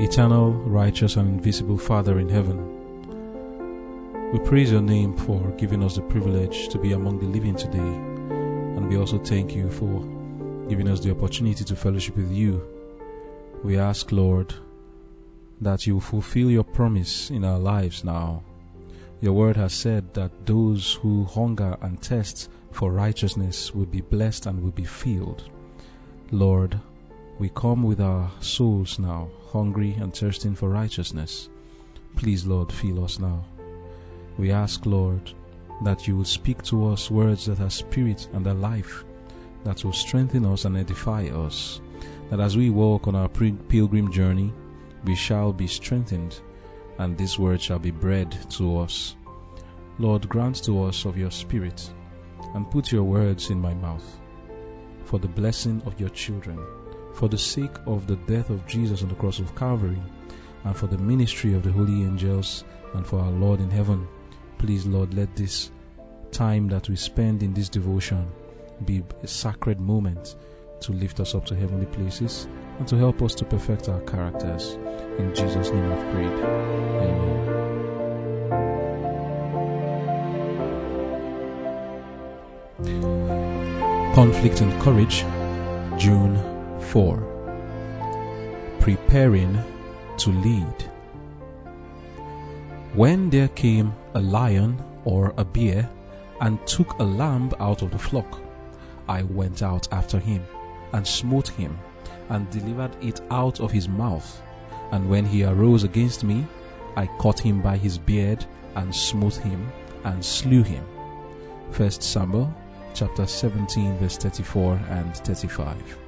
Eternal, righteous, and invisible Father in heaven, we praise your name for giving us the privilege to be among the living today, and we also thank you for giving us the opportunity to fellowship with you. We ask, Lord, that you fulfill your promise in our lives now. Your word has said that those who hunger and thirst for righteousness will be blessed and will be filled. Lord, we come with our souls now, hungry and thirsting for righteousness. Please, Lord, fill us now. We ask, Lord, that you will speak to us words that are spirit and are life, that will strengthen us and edify us, that as we walk on our pilgrim journey, we shall be strengthened, and this word shall be bread to us. Lord, grant to us of your Spirit, and put your words in my mouth, for the blessing of your children for the sake of the death of Jesus on the cross of Calvary, and for the ministry of the holy angels, and for our Lord in heaven. Please, Lord, let this time that we spend in this devotion be a sacred moment to lift us up to heavenly places and to help us to perfect our characters. In Jesus' name I've prayed. Amen. Conflict and Courage, June 4. Preparing to lead. When there came a lion or a bear and took a lamb out of the flock, I went out after him and smote him and delivered it out of his mouth. And when he arose against me, I caught him by his beard and smote him and slew him. 1 Samuel chapter 17 verse 34 and 35.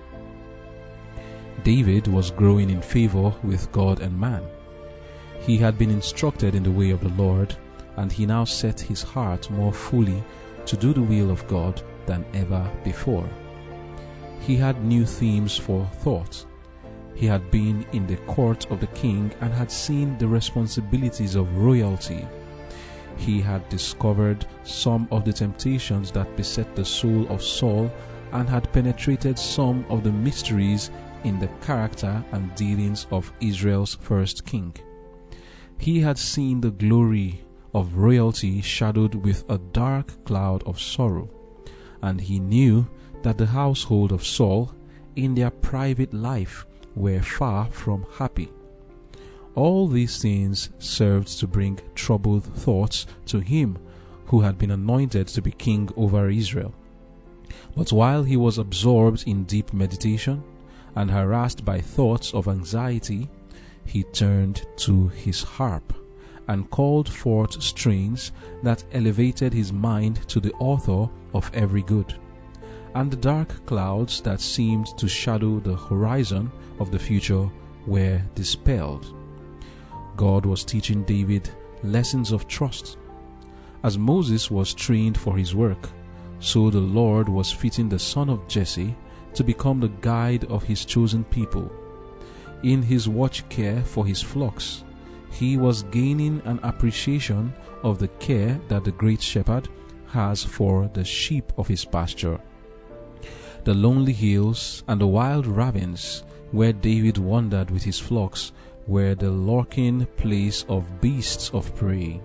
David was growing in favor with God and man. He had been instructed in the way of the Lord, and he now set his heart more fully to do the will of God than ever before. He had new themes for thought. He had been in the court of the king and had seen the responsibilities of royalty. He had discovered some of the temptations that beset the soul of Saul and had penetrated some of the mysteries in the character and dealings of Israel's first king. He had seen the glory of royalty shadowed with a dark cloud of sorrow, and he knew that the household of Saul, in their private life, were far from happy. All these things served to bring troubled thoughts to him who had been anointed to be king over Israel. But while he was absorbed in deep meditation, and harassed by thoughts of anxiety, he turned to his harp and called forth strains that elevated his mind to the author of every good. And the dark clouds that seemed to shadow the horizon of the future were dispelled. God was teaching David lessons of trust. As Moses was trained for his work, so the Lord was fitting the son of Jesse to become the guide of his chosen people. In his watch care for his flocks, he was gaining an appreciation of the care that the great shepherd has for the sheep of his pasture. The lonely hills and the wild ravines where David wandered with his flocks were the lurking place of beasts of prey.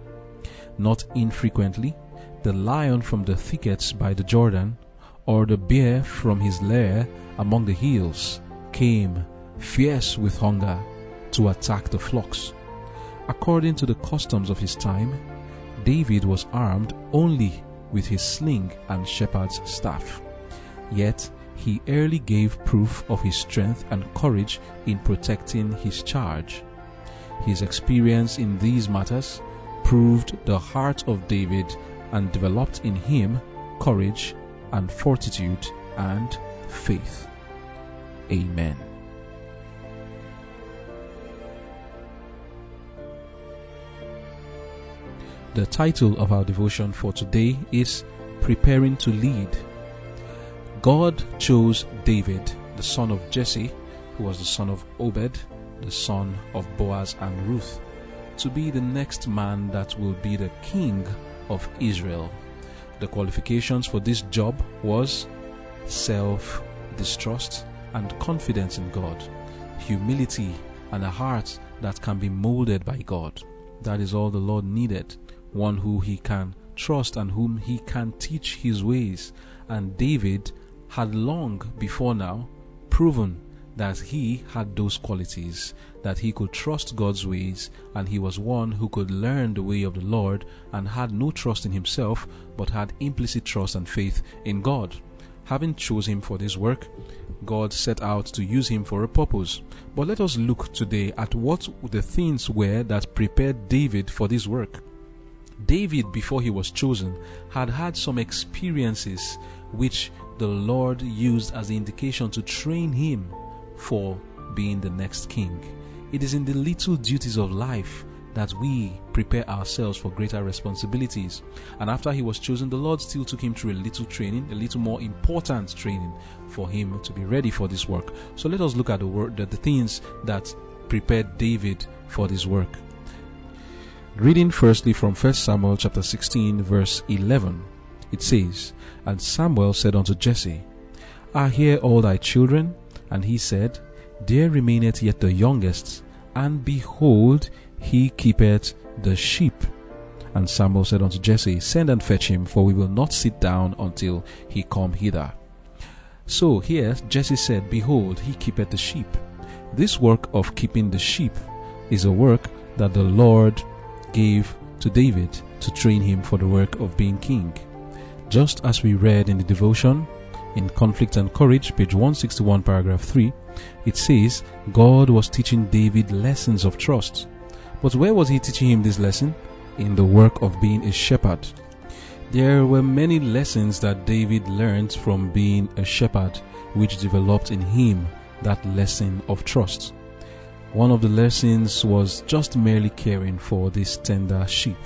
Not infrequently, the lion from the thickets by the Jordan or the bear from his lair among the hills came, fierce with hunger, to attack the flocks. According to the customs of his time, David was armed only with his sling and shepherd's staff. Yet he early gave proof of his strength and courage in protecting his charge. His experience in these matters proved the heart of David and developed in him courage and fortitude and faith. Amen. The title of our devotion for today is Preparing to Lead. God chose David, the son of Jesse, who was the son of Obed, the son of Boaz and Ruth, to be the next man that will be the king of Israel the qualifications for this job was self distrust and confidence in God, humility and a heart that can be molded by God. That is all the Lord needed. One who he can trust and whom he can teach his ways. And David had long before now proven that he had those qualities, that he could trust God's ways, and he was one who could learn the way of the Lord and had no trust in himself, but had implicit trust and faith in God. Having chosen him for this work, God set out to use him for a purpose. But let us look today at what the things were that prepared David for this work. David, before he was chosen, had had some experiences which the Lord used as the indication to train him for being the next king. It is in the little duties of life that we prepare ourselves for greater responsibilities. And after he was chosen, the Lord still took him through a little training, a little more important training for him to be ready for this work. So let us look at the word, the, the things that prepared David for this work. Reading firstly from 1 Samuel chapter 16 verse 11. It says, And Samuel said unto Jesse, Are here all thy children? And he said, There remaineth yet the youngest, and behold, he keepeth the sheep. And Samuel said unto Jesse, Send and fetch him, for we will not sit down until he come hither. So here Jesse said, Behold, he keepeth the sheep. This work of keeping the sheep is a work that the Lord gave to David to train him for the work of being king. Just as we read in the devotion, in Conflict and Courage, page 161, paragraph 3, it says God was teaching David lessons of trust. But where was he teaching him this lesson? In the work of being a shepherd. There were many lessons that David learned from being a shepherd, which developed in him that lesson of trust. One of the lessons was just merely caring for this tender sheep.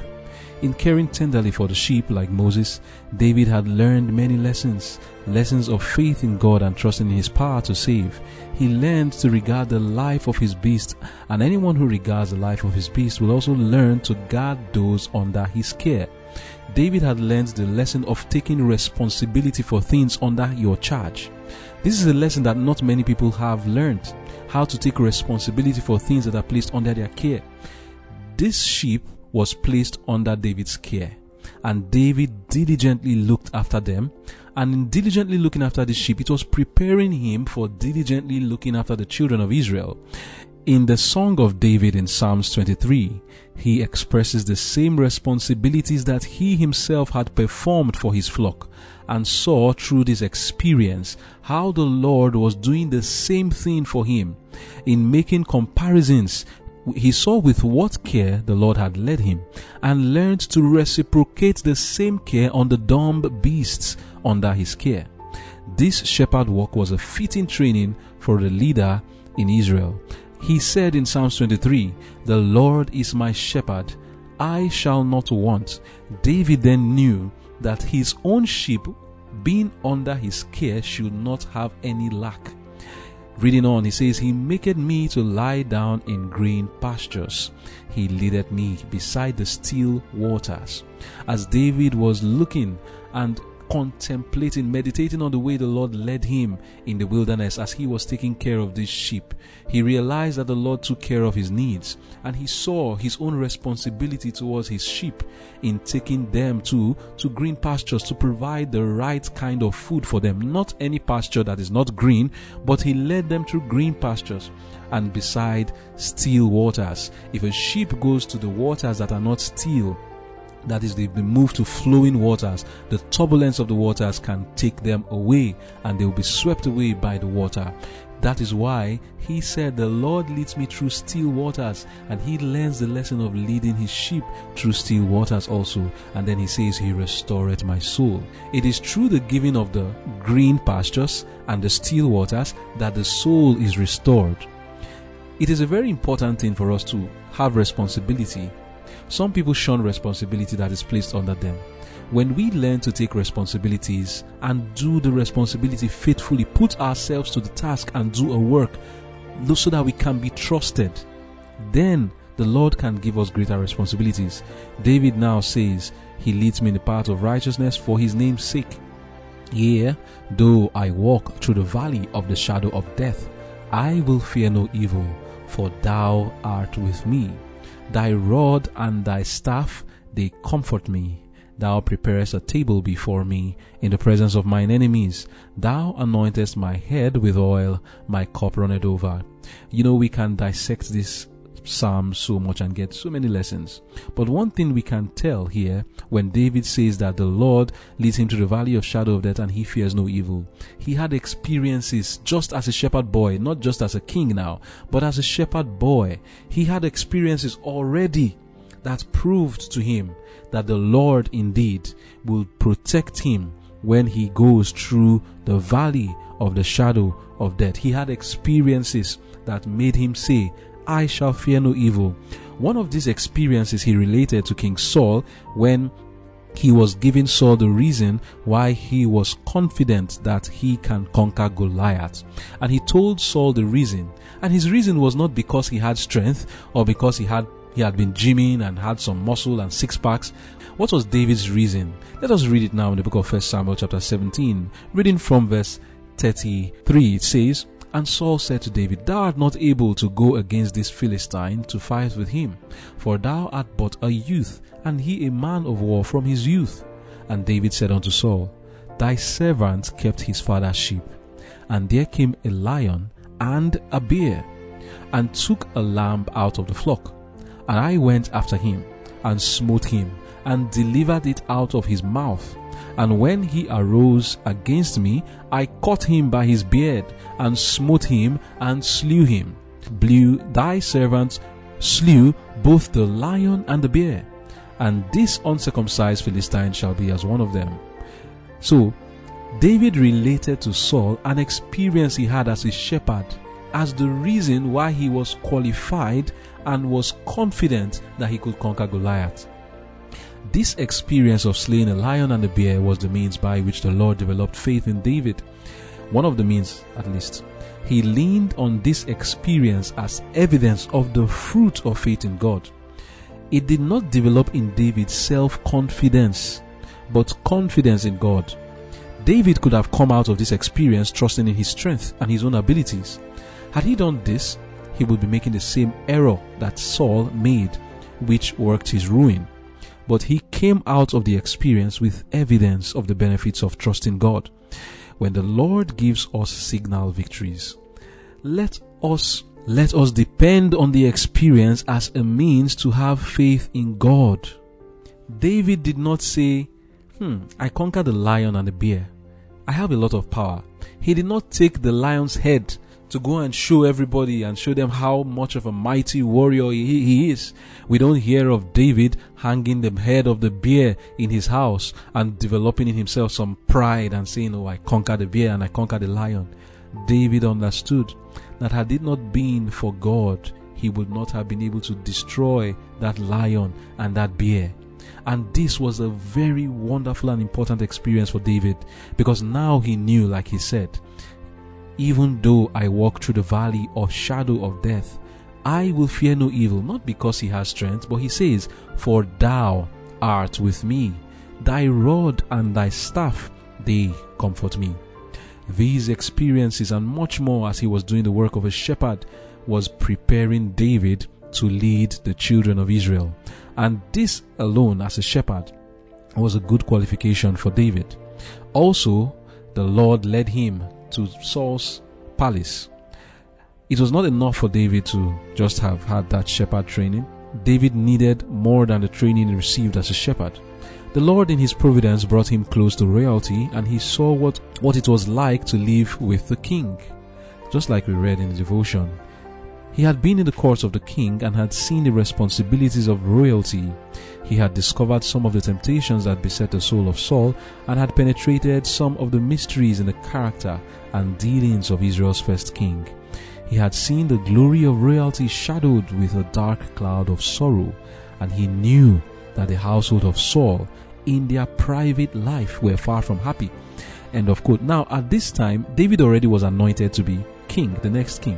In caring tenderly for the sheep, like Moses, David had learned many lessons lessons of faith in God and trusting in His power to save. He learned to regard the life of his beast, and anyone who regards the life of his beast will also learn to guard those under his care. David had learned the lesson of taking responsibility for things under your charge. This is a lesson that not many people have learned how to take responsibility for things that are placed under their care. This sheep was placed under David's care. And David diligently looked after them. And in diligently looking after the sheep, it was preparing him for diligently looking after the children of Israel. In the Song of David in Psalms 23, he expresses the same responsibilities that he himself had performed for his flock and saw through this experience how the Lord was doing the same thing for him. In making comparisons, he saw with what care the Lord had led him and learned to reciprocate the same care on the dumb beasts under his care. This shepherd work was a fitting training for the leader in Israel. He said in Psalms 23, The Lord is my shepherd, I shall not want. David then knew that his own sheep, being under his care, should not have any lack. Reading on, he says, He maketh me to lie down in green pastures. He leadeth me beside the still waters. As David was looking and contemplating, meditating on the way the Lord led him in the wilderness as he was taking care of these sheep. He realized that the Lord took care of his needs and he saw his own responsibility towards his sheep in taking them to, to green pastures to provide the right kind of food for them. Not any pasture that is not green, but he led them through green pastures and beside still waters. If a sheep goes to the waters that are not still, that is, they've been moved to flowing waters. The turbulence of the waters can take them away and they will be swept away by the water. That is why he said, The Lord leads me through still waters, and he learns the lesson of leading his sheep through still waters also. And then he says, He restored my soul. It is through the giving of the green pastures and the still waters that the soul is restored. It is a very important thing for us to have responsibility some people shun responsibility that is placed under them. When we learn to take responsibilities and do the responsibility faithfully, put ourselves to the task and do a work so that we can be trusted, then the Lord can give us greater responsibilities. David now says, He leads me in the path of righteousness for His name's sake. Yea, though I walk through the valley of the shadow of death, I will fear no evil for thou art with me. Thy rod and thy staff, they comfort me. Thou preparest a table before me in the presence of mine enemies. Thou anointest my head with oil, my cup runneth over. You know, we can dissect this psalm so much and get so many lessons. But one thing we can tell here when David says that the Lord leads him to the valley of shadow of death and he fears no evil. He had experiences just as a shepherd boy, not just as a king now, but as a shepherd boy. He had experiences already that proved to him that the Lord indeed will protect him when he goes through the valley of the shadow of death. He had experiences that made him say, I shall fear no evil. One of these experiences he related to King Saul when he was giving Saul the reason why he was confident that he can conquer Goliath. And he told Saul the reason. And his reason was not because he had strength or because he had he had been gymming and had some muscle and six packs. What was David's reason? Let us read it now in the book of 1 Samuel chapter 17. Reading from verse 33, it says, And Saul said to David, Thou art not able to go against this Philistine to fight with him, for thou art but a youth, and he a man of war from his youth. And David said unto Saul, Thy servant kept his father's sheep, and there came a lion and a bear, and took a lamb out of the flock and I went after him, and smote him, and delivered it out of his mouth. And when he arose against me, I caught him by his beard, and smote him, and slew him. Blew thy servants slew both the lion and the bear, and this uncircumcised Philistine shall be as one of them. So, David related to Saul an experience he had as a shepherd as the reason why he was qualified and was confident that he could conquer Goliath. This experience of slaying a lion and a bear was the means by which the Lord developed faith in David. One of the means, at least. He leaned on this experience as evidence of the fruit of faith in God. It did not develop in David self confidence, but confidence in God. David could have come out of this experience trusting in his strength and his own abilities. Had he done this, he would be making the same error that Saul made, which worked his ruin. But he came out of the experience with evidence of the benefits of trusting God. When the Lord gives us signal victories, let us let us depend on the experience as a means to have faith in God. David did not say, Hmm, I conquered the lion and the bear. I have a lot of power. He did not take the lion's head to go and show everybody and show them how much of a mighty warrior he, he, is. We don't hear of David hanging the head of the bear in his house and developing in himself some pride and saying, Oh, I conquered the bear and I conquered the lion. David understood that had it not been for God, he would not have been able to destroy that lion and that bear. And this was a very wonderful and important experience for David because now he knew, like he said, even though I walk through the valley of shadow of death, I will fear no evil, not because he has strength, but he says, For thou art with me, thy rod and thy staff, they comfort me. These experiences and much more as he was doing the work of a shepherd was preparing David to lead the children of Israel. And this alone, as a shepherd, was a good qualification for David. Also, the Lord led him to Saul's palace. It was not enough for David to just have had that shepherd training. David needed more than the training he received as a shepherd. The Lord in his providence brought him close to royalty and he saw what, what it was like to live with the king. Just like we read in the devotion. He had been in the courts of the king and had seen the responsibilities of royalty. He had discovered some of the temptations that beset the soul of Saul and had penetrated some of the mysteries in the character and dealings of Israel's first king. He had seen the glory of royalty shadowed with a dark cloud of sorrow, and he knew that the household of Saul in their private life were far from happy. End of quote. Now, at this time, David already was anointed to be king, the next king.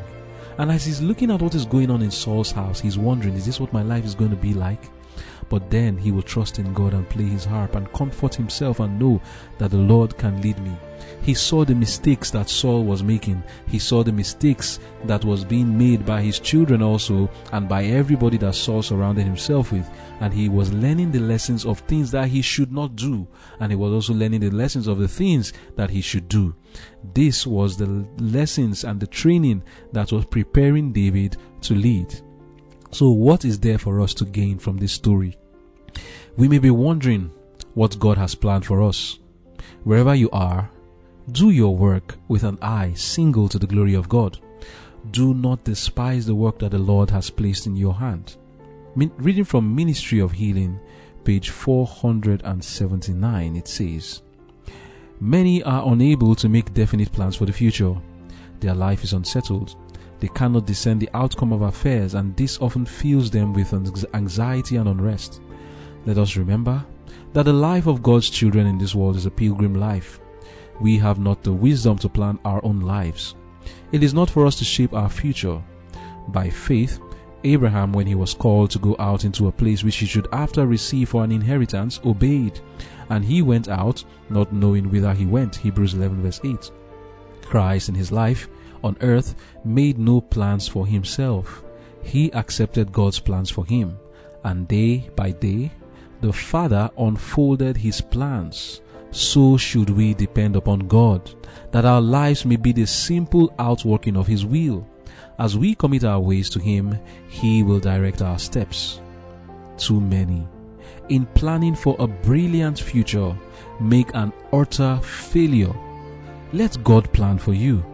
And as he's looking at what is going on in Saul's house, he's wondering, is this what my life is going to be like? But then he will trust in God and play his harp and comfort himself and know that the Lord can lead me. He saw the mistakes that Saul was making. He saw the mistakes that was being made by his children also and by everybody that Saul surrounded himself with. And he was learning the lessons of things that he should not do. And he was also learning the lessons of the things that he should do. This was the lessons and the training that was preparing David to lead. So, what is there for us to gain from this story? We may be wondering what God has planned for us. Wherever you are, do your work with an eye single to the glory of God. Do not despise the work that the Lord has placed in your hand. reading from Ministry of Healing, page 479, it says, Many are unable to make definite plans for the future. Their life is unsettled. They cannot discern the outcome of affairs, and this often fills them with anxiety and unrest. Let us remember that the life of God's children in this world is a pilgrim life. We have not the wisdom to plan our own lives. It is not for us to shape our future. By faith, Abraham, when he was called to go out into a place which he should after receive for an inheritance, obeyed and he went out, not knowing whither he went. Hebrews 11, verse 8. Christ in his life on earth made no plans for himself. He accepted God's plans for him, and day by day, the Father unfolded his plans. So should we depend upon God, that our lives may be the simple outworking of his will. As we commit our ways to him, he will direct our steps. Too many in planning for a brilliant future make an utter failure. Let God plan for you.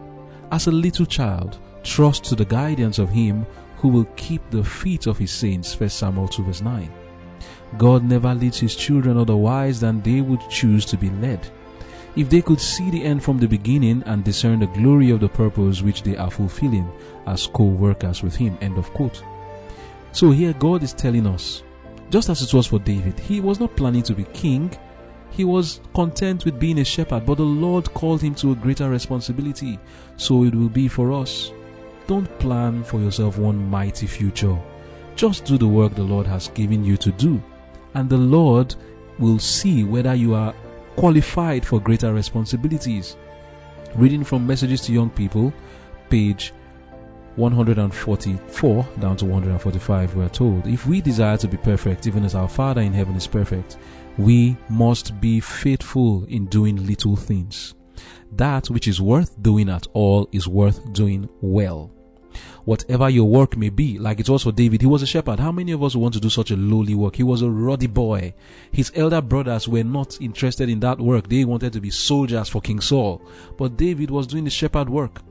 As a little child, trust to the guidance of Him who will keep the feet of His saints. 1 Samuel 2 verse 9. God never leads His children otherwise than they would choose to be led. If they could see the end from the beginning and discern the glory of the purpose which they are fulfilling as co-workers with Him. End of quote. So here God is telling us just as it was for David, he was not planning to be king. He was content with being a shepherd, but the Lord called him to a greater responsibility. So it will be for us. Don't plan for yourself one mighty future. Just do the work the Lord has given you to do, and the Lord will see whether you are qualified for greater responsibilities. Reading from Messages to Young People, page 144 down to 145, we are told, If we desire to be perfect, even as our Father in heaven is perfect, we must be faithful in doing little things. That which is worth doing at all is worth doing well. Whatever your work may be, like it was for David, he was a shepherd. How many of us want to do such a lowly work? He was a ruddy boy. His elder brothers were not interested in that work. They wanted to be soldiers for King Saul. But David was doing the shepherd work.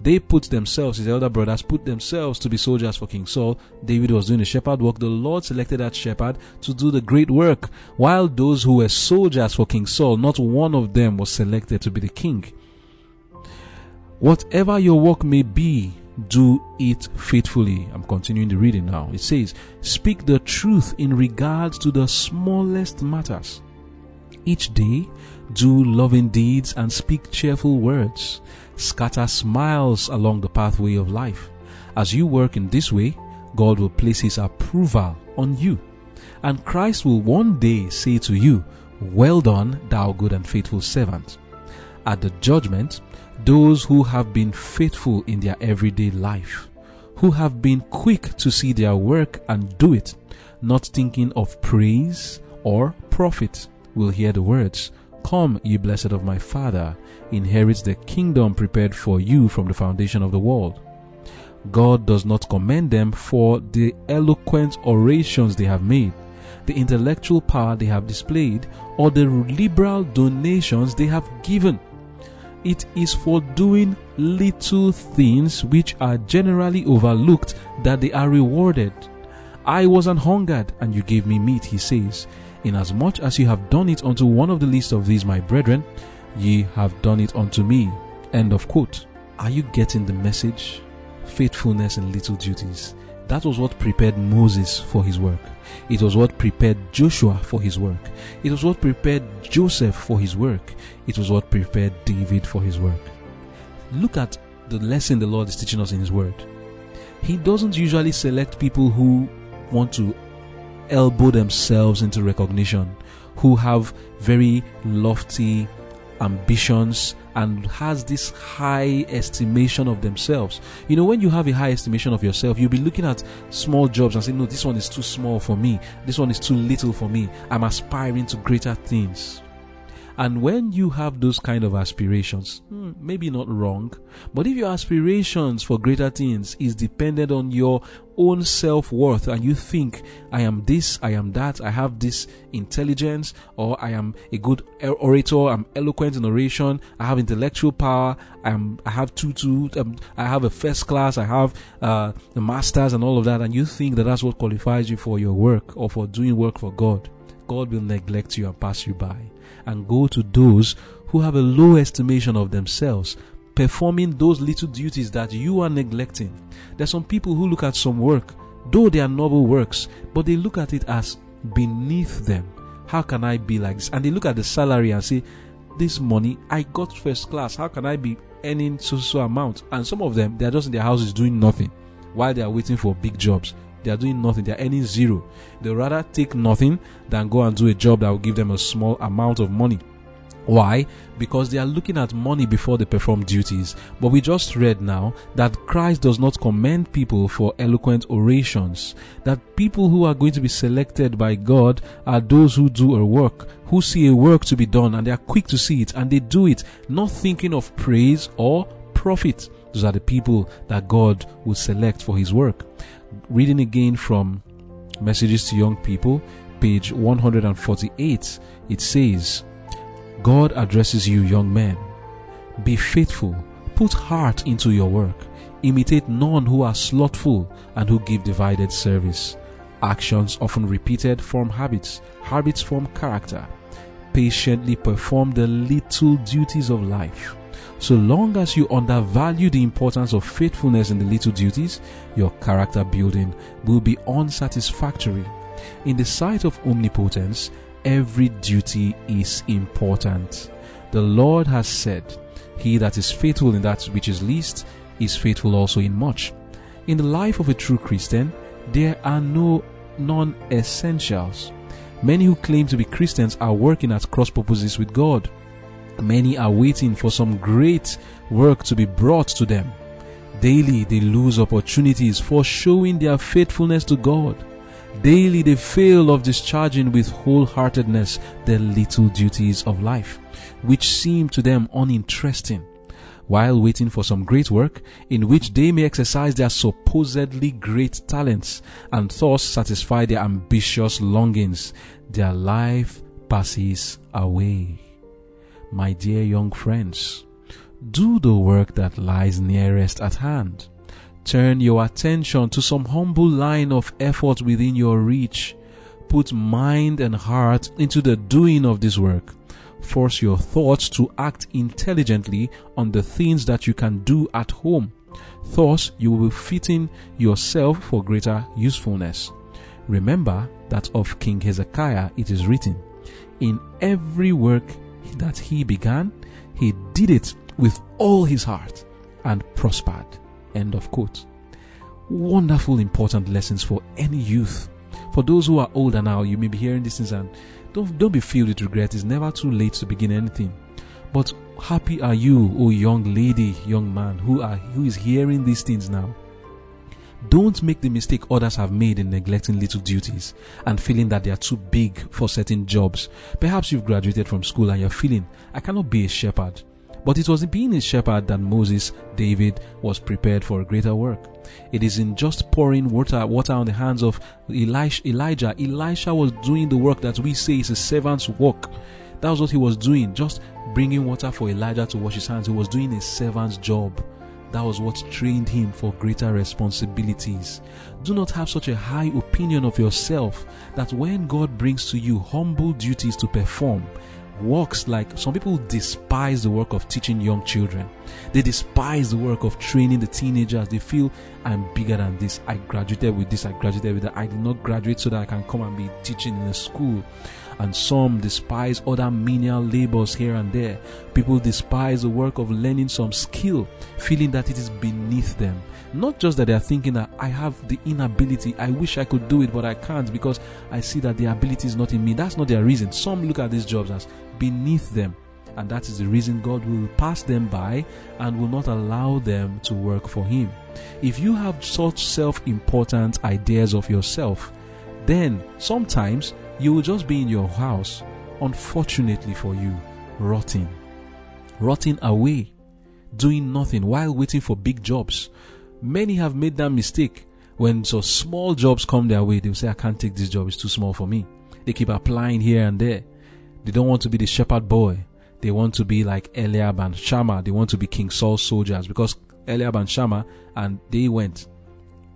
They put themselves, his elder brothers put themselves to be soldiers for King Saul. David was doing the shepherd work. The Lord selected that shepherd to do the great work. While those who were soldiers for King Saul, not one of them was selected to be the king. Whatever your work may be, do it faithfully. I'm continuing the reading now. It says, Speak the truth in regards to the smallest matters. Each day, do loving deeds and speak cheerful words scatter smiles along the pathway of life. As you work in this way, God will place His approval on you. And Christ will one day say to you, Well done, thou good and faithful servant. At the judgment, those who have been faithful in their everyday life, who have been quick to see their work and do it, not thinking of praise or profit, will hear the words, Come, ye blessed of my Father, inherit the kingdom prepared for you from the foundation of the world. God does not commend them for the eloquent orations they have made, the intellectual power they have displayed, or the liberal donations they have given. It is for doing little things which are generally overlooked that they are rewarded. I was an hungered, and you gave me meat, he says. Inasmuch as you have done it unto one of the least of these, my brethren, ye have done it unto me. End of quote. Are you getting the message? Faithfulness in little duties. That was what prepared Moses for his work. It was what prepared Joshua for his work. It was what prepared Joseph for his work. It was what prepared David for his work. Look at the lesson the Lord is teaching us in His Word. He doesn't usually select people who want to elbow themselves into recognition, who have very lofty ambitions and has this high estimation of themselves. You know, when you have a high estimation of yourself, you'll be looking at small jobs and saying, No, this one is too small for me. This one is too little for me. I'm aspiring to greater things. And when you have those kind of aspirations, hmm, maybe not wrong, but if your aspirations for greater things is dependent on your own self worth and you think, I am this, I am that, I have this intelligence, or I am a good orator, I'm eloquent in oration, I have intellectual power, I'm, I have two, two, um, I have a first class, I have uh, the masters and all of that, and you think that that's what qualifies you for your work or for doing work for God, God will neglect you and pass you by and go to those who have a low estimation of themselves, performing those little duties that you are neglecting. There's some people who look at some work, though they are noble works, but they look at it as beneath them. How can I be like this? And they look at the salary and say, This money, I got first class. How can I be earning so so amount? And some of them, they are just in their houses doing nothing while they are waiting for big jobs they are doing nothing. They are earning zero. They rather take nothing than go and do a job that will give them a small amount of money. Why? Because they are looking at money before they perform duties. But we just read now that Christ does not commend people for eloquent orations. That people who are going to be selected by God are those who do a work, who see a work to be done and they are quick to see it and they do it, not thinking of praise or profit. Those are the people that God will select for his work reading again from Messages to Young People, page 148, it says, God addresses you, young men. Be faithful, put heart into your work, imitate none who are slothful and who give divided service. Actions often repeated form habits, habits form character. Patiently perform the little duties of life so long as you undervalue the importance of faithfulness in the little duties, your character building will be unsatisfactory. In the sight of omnipotence, every duty is important. The Lord has said, He that is faithful in that which is least is faithful also in much. In the life of a true Christian, there are no non essentials. Many who claim to be Christians are working at cross purposes with God. Many are waiting for some great work to be brought to them. Daily they lose opportunities for showing their faithfulness to God. Daily they fail of discharging with wholeheartedness their little duties of life, which seem to them uninteresting, while waiting for some great work in which they may exercise their supposedly great talents and thus satisfy their ambitious longings. Their life passes away my dear young friends, do the work that lies nearest at hand. Turn your attention to some humble line of effort within your reach. Put mind and heart into the doing of this work. Force your thoughts to act intelligently on the things that you can do at home. Thus, you will be fitting yourself for greater usefulness. Remember that of King Hezekiah it is written, In every work that he began, he did it with all his heart and prospered. End of quote. Wonderful, important lessons for any youth. For those who are older now, you may be hearing these things and don't, don't be filled with regret. It's never too late to begin anything. But happy are you, O young lady, young man, who are who is hearing these things now. Don't make the mistake others have made in neglecting little duties and feeling that they are too big for certain jobs. Perhaps you've graduated from school and you're feeling, I cannot be a shepherd. But it was being a shepherd that Moses, David, was prepared for a greater work. It is in just pouring water, water on the hands of Elijah, Elijah. Elisha was doing the work that we say is a servant's work. That was what he was doing, just bringing water for Elijah to wash his hands. He was doing a servant's job. That was what trained him for greater responsibilities. Do not have such a high opinion of yourself that when God brings to you humble duties to perform, works like some people despise the work of teaching young children. They despise the work of training the teenagers. They feel I'm bigger than this. I graduated with this, I graduated with that. I did not graduate so that I can come and be teaching in a school. And some despise other menial labors here and there. People despise the work of learning some skill, feeling that it is beneath them. Not just that they are thinking that I have the inability, I wish I could do it, but I can't because I see that the ability is not in me. That's not their reason. Some look at these jobs as beneath them and that is the reason God will pass them by and will not allow them to work for Him. If you have such self important ideas of yourself, then sometimes you will just be in your house, unfortunately for you, rotting. Rotting away, doing nothing while waiting for big jobs. Many have made that mistake. When so small jobs come their way, they'll say, I can't take this job, it's too small for me. They keep applying here and there. They don't want to be the shepherd boy. They want to be like Eliab and Shammah. They want to be King Saul's soldiers because Eliab and Shammah and they went,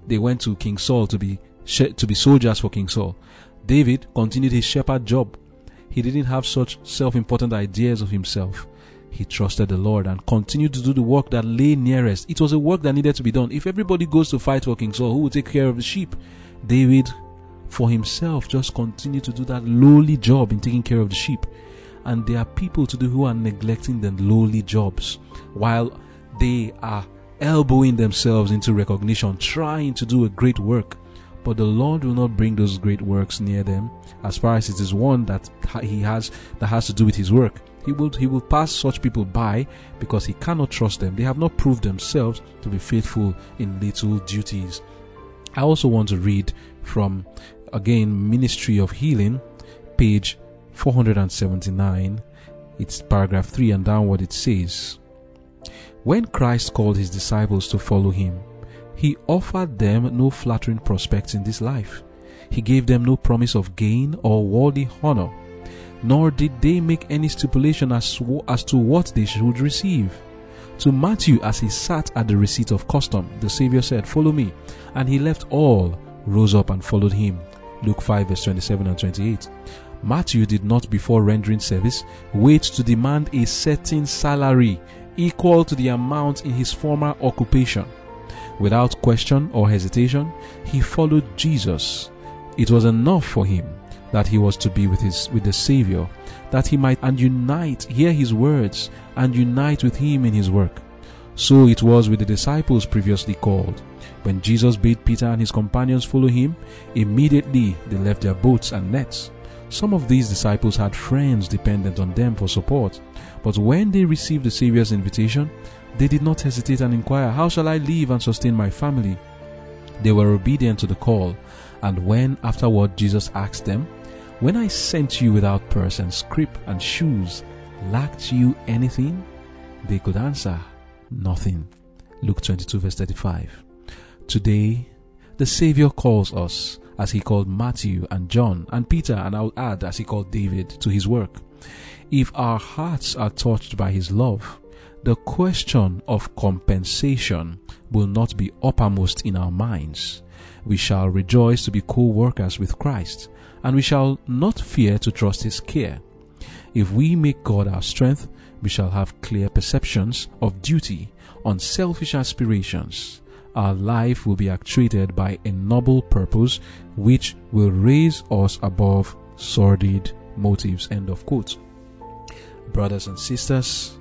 they went to King Saul to be to be soldiers for King Saul. David continued his shepherd job. He didn't have such self-important ideas of himself. He trusted the Lord and continued to do the work that lay nearest. It was a work that needed to be done. If everybody goes to fight for King Saul, who will take care of the sheep? David, for himself, just continued to do that lowly job in taking care of the sheep. And there are people today who are neglecting the lowly jobs while they are elbowing themselves into recognition, trying to do a great work. But the Lord will not bring those great works near them as far as it is one that he has that has to do with his work. He will he will pass such people by because he cannot trust them. They have not proved themselves to be faithful in little duties. I also want to read from again Ministry of Healing, page 479. It's paragraph 3 and downward it says, When Christ called his disciples to follow him, he offered them no flattering prospects in this life. He gave them no promise of gain or worldly honor, nor did they make any stipulation as, as to what they should receive. To Matthew, as he sat at the receipt of custom, the Savior said, Follow me. And he left all, rose up, and followed him. Luke 5, verse 27 and 28. Matthew did not, before rendering service, wait to demand a certain salary equal to the amount in his former occupation. Without question or hesitation, he followed Jesus. It was enough for him that he was to be with his with the Savior, that he might and unite, hear his words, and unite with him in his work. So it was with the disciples previously called. When Jesus bade Peter and his companions follow him, immediately they left their boats and nets. Some of these disciples had friends dependent on them for support, but when they received the Savior's invitation, they did not hesitate and inquire, How shall I live and sustain my family? They were obedient to the call, and when afterward Jesus asked them, When I sent you without purse and scrip and shoes, lacked you anything? They could answer, Nothing. Luke 22, verse 35. Today, the Savior calls us, as he called Matthew and John and Peter, and I'll add, as he called David, to his work. If our hearts are touched by his love, the question of compensation will not be uppermost in our minds. We shall rejoice to be co workers with Christ, and we shall not fear to trust his care. If we make God our strength, we shall have clear perceptions of duty, unselfish aspirations. Our life will be actuated by a noble purpose which will raise us above sordid motives. End of quote. Brothers and sisters,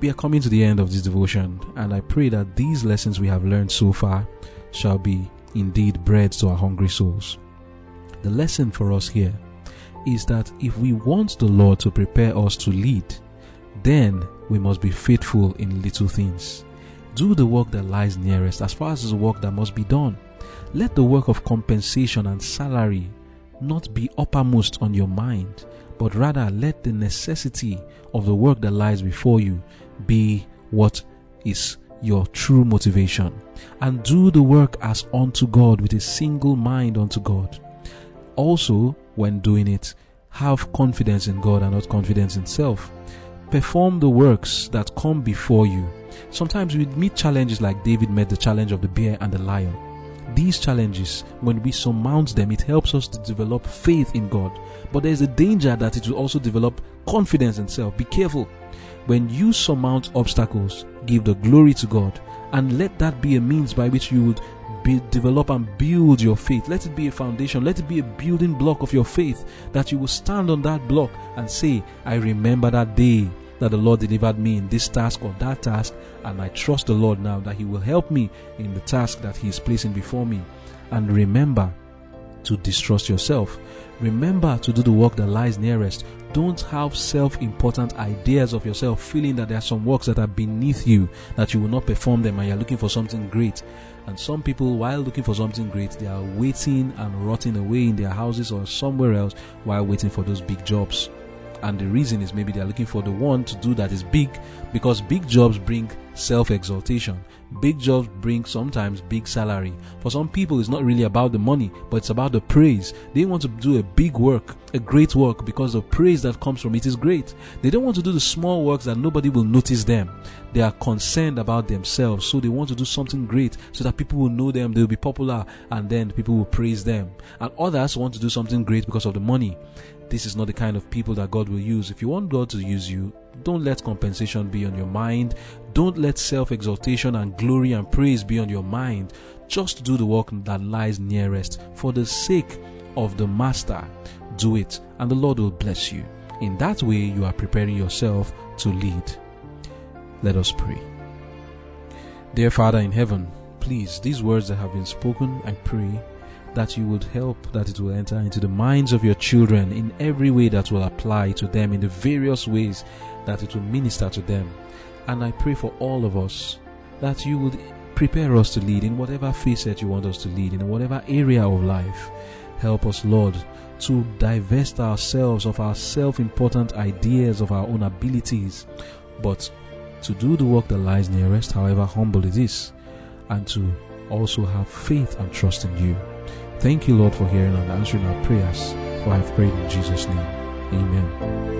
we are coming to the end of this devotion, and I pray that these lessons we have learned so far shall be indeed bread to our hungry souls. The lesson for us here is that if we want the Lord to prepare us to lead, then we must be faithful in little things. Do the work that lies nearest as far as the work that must be done. Let the work of compensation and salary not be uppermost on your mind, but rather let the necessity of the work that lies before you be what is your true motivation. And do the work as unto God with a single mind unto God. Also, when doing it, have confidence in God and not confidence in self. Perform the works that come before you. Sometimes we meet challenges like David met the challenge of the bear and the lion. These challenges, when we surmount them, it helps us to develop faith in God. But there is a danger that it will also develop confidence in self. Be careful. When you surmount obstacles, give the glory to God And let that be a means by which you would be, develop and build your faith. Let it be a foundation. Let it be a building block of your faith that you will stand on that block and say, I remember that day that the Lord delivered me in this task or that task, and I trust the Lord now that He will help me in the task that He is placing before me. And remember to distrust yourself. Remember to do the work that lies nearest. Don't have self important ideas of yourself, feeling that there are some works that are beneath you, that you will not perform them, and you're looking for something great. And some people, while looking for something great, they are waiting and rotting away in their houses or somewhere else while waiting for those big jobs and the reason is maybe they're looking for the one to do that is big because big jobs bring self exaltation. Big jobs bring sometimes big salary. For some people, it's not really about the money, but it's about the praise. They want to do a big work, a great work, because the praise that comes from it is great. They don't want to do the small works that nobody will notice them. They are concerned about themselves, so they want to do something great so that people will know them, they'll be popular, and then people will praise them. And others want to do something great because of the money this is not the kind of people that God will use. If you want God to use you, don't let compensation be on your mind. Don't let self exaltation and glory and praise be on your mind. Just do the work that lies nearest for the sake of the Master. Do it, and the Lord will bless you. In that way, you are preparing yourself to lead. Let us pray. Dear Father in heaven, please, these words that have been spoken, I pray that you would help that it will enter into the minds of your children in every way that will apply to them in the various ways that it will minister to them. And I pray for all of us that you would prepare us to lead in whatever facet you want us to lead, in whatever area of life. Help us, Lord, to divest ourselves of our self important ideas of our own abilities, but to do the work that lies nearest, however humble it is, and to also have faith and trust in you. Thank you, Lord, for hearing and answering our prayers. For I have prayed in Jesus' name. Amen.